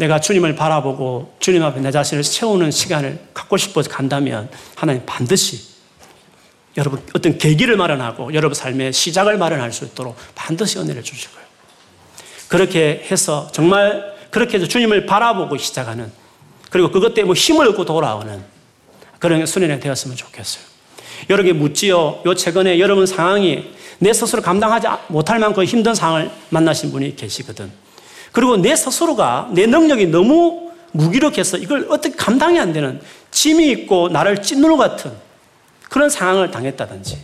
내가 주님을 바라보고 주님 앞에 내 자신을 세우는 시간을 갖고 싶어서 간다면 하나님 반드시 여러분 어떤 계기를 마련하고 여러분 삶의 시작을 마련할 수 있도록 반드시 은혜를 주실 거예요. 그렇게 해서 정말 그렇게 해서 주님을 바라보고 시작하는 그리고 그것 때문에 힘을 얻고 돌아오는 그런 수련이 되었으면 좋겠어요. 여러분이 묻지요. 요 최근에 여러분 상황이 내 스스로 감당하지 못할 만큼 힘든 상황을 만나신 분이 계시거든. 그리고 내 스스로가 내 능력이 너무 무기력해서 이걸 어떻게 감당이 안 되는 짐이 있고 나를 찢는 것 같은 그런 상황을 당했다든지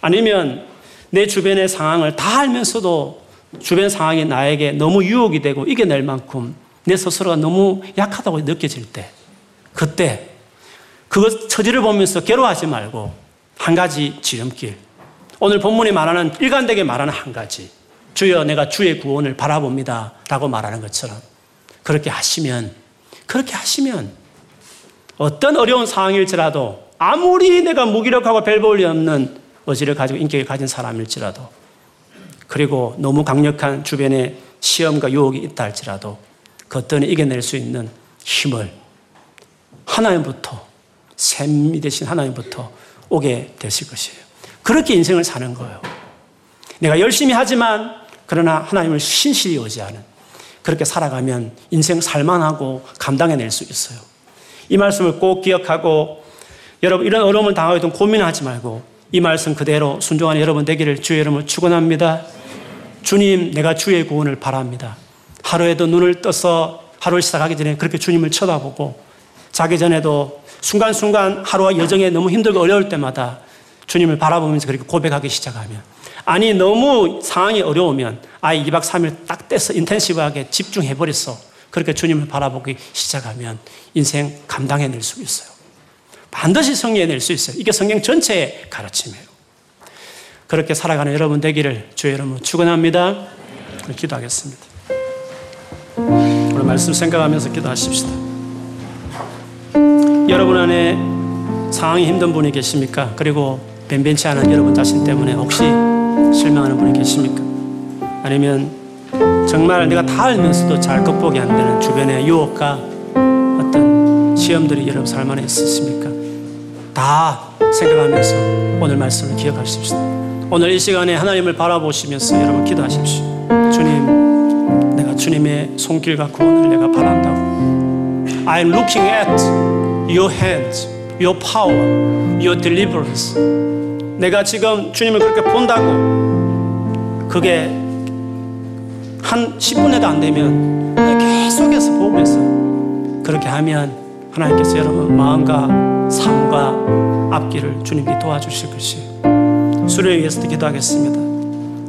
아니면 내 주변의 상황을 다 알면서도 주변 상황이 나에게 너무 유혹이 되고 이겨낼 만큼 내 스스로가 너무 약하다고 느껴질 때 그때 그것 처지를 보면서 괴로워하지 말고 한 가지 지름길. 오늘 본문이 말하는 일관되게 말하는 한 가지. 주여 내가 주의 구원을 바라봅니다. 라고 말하는 것처럼 그렇게 하시면 그렇게 하시면 어떤 어려운 상황일지라도 아무리 내가 무기력하고 별 볼이 없는 의지를 가지고 인격을 가진 사람일지라도 그리고 너무 강력한 주변에 시험과 유혹이 있다 할지라도 그 어떤 이겨낼 수 있는 힘을 하나님부터 샘이 되신 하나님부터 오게 되실 것이에요. 그렇게 인생을 사는 거예요. 내가 열심히 하지만 그러나 하나님을 신실히 의지하는 그렇게 살아가면 인생 살만하고 감당해낼 수 있어요. 이 말씀을 꼭 기억하고 여러분 이런 어려움을 당하고 고민하지 말고 이 말씀 그대로 순종하는 여러분 되기를 주의 이름으로 축원합니다. 주님 내가 주의 구원을 바랍니다. 하루에도 눈을 떠서 하루를 시작하기 전에 그렇게 주님을 쳐다보고 자기 전에도 순간순간 하루와 여정에 너무 힘들고 어려울 때마다 주님을 바라보면서 그렇게 고백하기 시작하면 아니 너무 상황이 어려우면 아예 2박 3일 딱 떼서 인텐시브하게 집중해버렸어. 그렇게 주님을 바라보기 시작하면 인생 감당해낼 수 있어요. 반드시 성리해낼 수 있어요. 이게 성경 전체의 가르침이에요. 그렇게 살아가는 여러분 되기를 주의 여러분 축원합니다. 기도하겠습니다. 오늘 말씀 생각하면서 기도하십시다. 여러분 안에 상황이 힘든 분이 계십니까? 그리고 변변치 않은 여러분 자신 때문에 혹시 실망하는 분이 계십니까? 아니면 정말 내가 다 알면서도 잘 극복이 안 되는 주변의 유혹과 어떤 시험들이 여러분 삶 안에 있으십니까? 다 생각하면서 오늘 말씀을 기억하십시오. 오늘 이 시간에 하나님을 바라보시면서 여러분 기도하십시오. 주님, 내가 주님의 손길과 구원을 내가 바란다고. I'm looking at your hands, your power, your deliverance. 내가 지금 주님을 그렇게 본다고 그게 한 10분에도 안 되면 계속해서 보면서 그렇게 하면 하나님께서 여러분 마음과 삶과 앞길을 주님이 도와주실 것이에요. 수련을 위해서도 기도하겠습니다.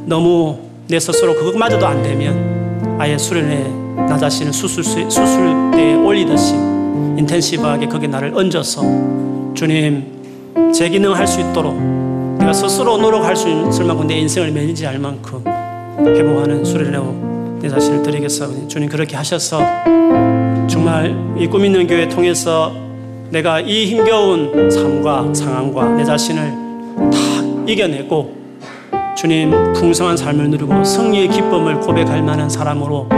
너무 내 스스로 그것마저도 안 되면 아예 수련에 나 자신을 수술대에 올리듯이 인텐시브하게 거기에 나를 얹어서 주님 재기능할 수 있도록 내가 스스로 노력할 수 있을 만큼 내 인생을 매니지할 만큼 회복하는 수련회로 내 자신을 드리겠사오니 주님 그렇게 하셔서 정말 이 꿈 있는 교회 통해서 내가 이 힘겨운 삶과 상황과 내 자신을 다 이겨내고 주님 풍성한 삶을 누리고 승리의 기쁨을 고백할 만한 사람으로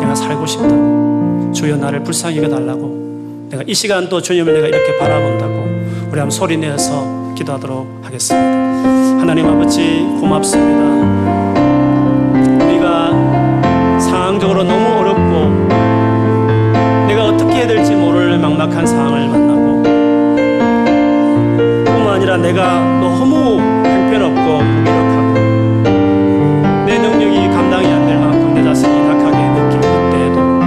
내가 살고 싶다고 주여 나를 불쌍히 여겨달라고. 내가 이 시간 또 주님을 내가 이렇게 바라본다고 우리 한번 소리 내서 기도하도록 하겠습니다 하나님 아버지 고맙습니다. 우리가 상황적으로 너무 어렵고 내가 어떻게 해야 될지 모를 막막한 상황을 만나고 뿐만 아니라 내가 너무 형편없고 무기력하고 내 능력이 감당이 안 될 만큼 내 자신이 약하게 느낄 그때에도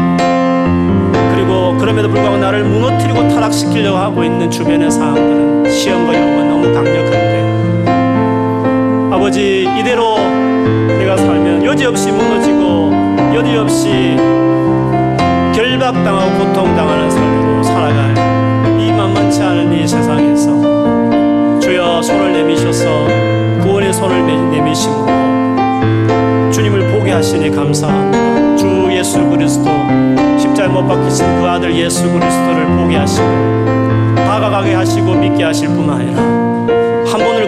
그리고 그럼에도 불구하고 나를 무너뜨리고 타락시키려고 하고 있는 주변의 상황들은 시험과 여부가 너무 강력한데 아버지 이대로 내가 살면 여지없이 무너지고 여지없이 결박당하고 고통당하는 삶으로 살아갈 이 만만치 않은 이 세상에서 주여 손을 내미셔서 구원의 손을 내미심으로 주님을 보게 하시니 감사합니다. 주 예수 그리스도 십자에 못 박히신 그 아들 예수 그리스도를 보게 하시고 다가가게 하시고 믿게 하실 뿐만 아니라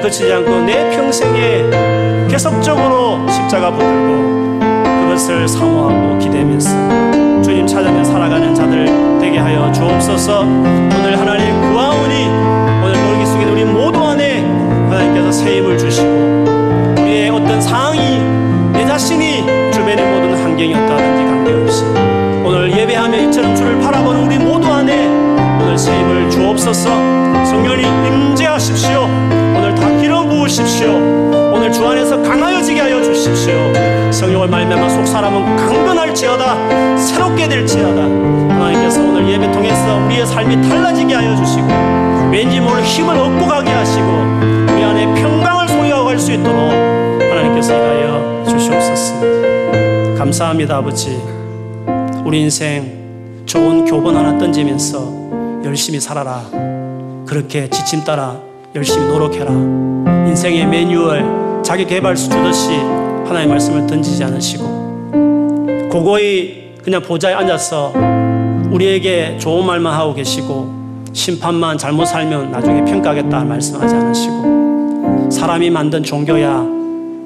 거치지 않고 내 평생에 계속적으로 십자가 붙들고 그것을 사모하고 기대면서 주님 찾아내 살아가는 자들 되게 하여 주옵소서. 오늘 하나님 구하오니 오늘 놀기 속에 우리 모두 안에 하나님께서 새 힘을 주시고 우리의 어떤 상황이 내 자신이 주변의 모든 환경이 어떠하든지 관계없이 오늘 예배하며 이처럼 주를 바라보는 우리 모두 안에 오늘 새 힘을 주옵소서 성령을 말미암아 속 사람은 강건할지어다 새롭게 될지어다. 하나님께서 오늘 예배 통해서 우리의 삶이 달라지게 하여 주시고 왠지 모를 힘을 얻고 가게 하시고 우리 안에 평강을 소유하고 갈 수 있도록 하나님께서 일하여 주시옵소서. 감사합니다 아버지. 우리 인생 좋은 교본 하나 던지면서 열심히 살아라. 그렇게 지침 따라 열심히 노력해라. 인생의 매뉴얼 자기 개발수 주듯이 하나님의 말씀을 던지지 않으시고 고고히 그냥 보좌에 앉아서 우리에게 좋은 말만 하고 계시고 심판만 잘못 살면 나중에 평가하겠다 말씀하지 않으시고 사람이 만든 종교야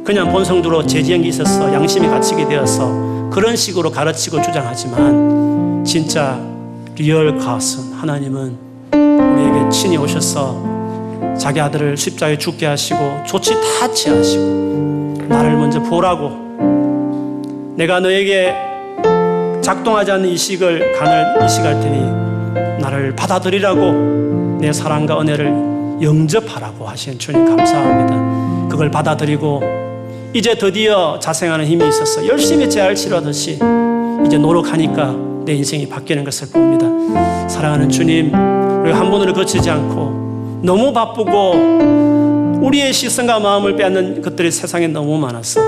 그냥 본성대로 재지한 게 있어서 양심이 갇히게 되어서 그런 식으로 가르치고 주장하지만 진짜 real God은 하나님은 우리에게 친히 오셔서 자기 아들을 십자가에 죽게 하시고 조치 다 취하시고 나를 먼저 보라고 내가 너에게 작동하지 않는 이식을 간을 이식할 테니 나를 받아들이라고 내 사랑과 은혜를 영접하라고 하신 주님 감사합니다. 그걸 받아들이고 이제 드디어 자생하는 힘이 있어서 열심히 재활 치료하듯이 이제 노력하니까 내 인생이 바뀌는 것을 봅니다. 사랑하는 주님, 우리 한 번으로 거치지 않고 너무 바쁘고 우리의 시선과 마음을 빼앗는 것들이 세상에 너무 많아서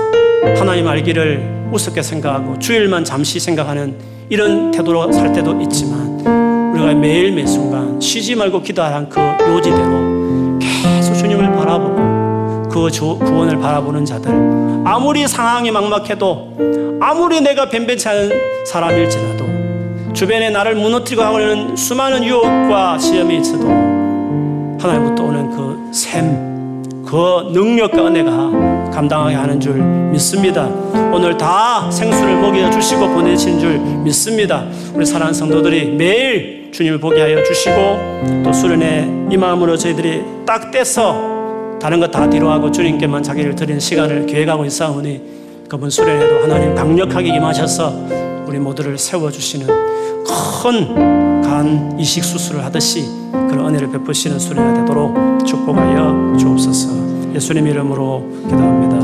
하나님 알기를 우습게 생각하고 주일만 잠시 생각하는 이런 태도로 살 때도 있지만 우리가 매일 매 순간 쉬지 말고 기도하는 그 요지대로 계속 주님을 바라보고 그 구원을 바라보는 자들 아무리 상황이 막막해도 아무리 내가 변변치 않은 사람일지라도 주변에 나를 무너뜨리고 하는 수많은 유혹과 시험이 있어도 하나님부터 오는 그 샘, 그 능력과 은혜가 감당하게 하는 줄 믿습니다. 오늘 다 생수를 먹여 주시고 보내신 줄 믿습니다. 우리 사랑하는 성도들이 매일 주님을 보게 하여 주시고 또 수련회 이 마음으로 저희들이 딱 떼서 다른 거다 뒤로 하고 주님께만 자기를 드리는 시간을 계획하고 있사오니 그분 수련회도 하나님 강력하게 임하셔서 우리 모두를 세워주시는 큰 간 이식 수술을 하듯이 그런 은혜를 베푸시는 수련회 되도록 축복하여 주옵소서 예수님 이름으로 기도합니다.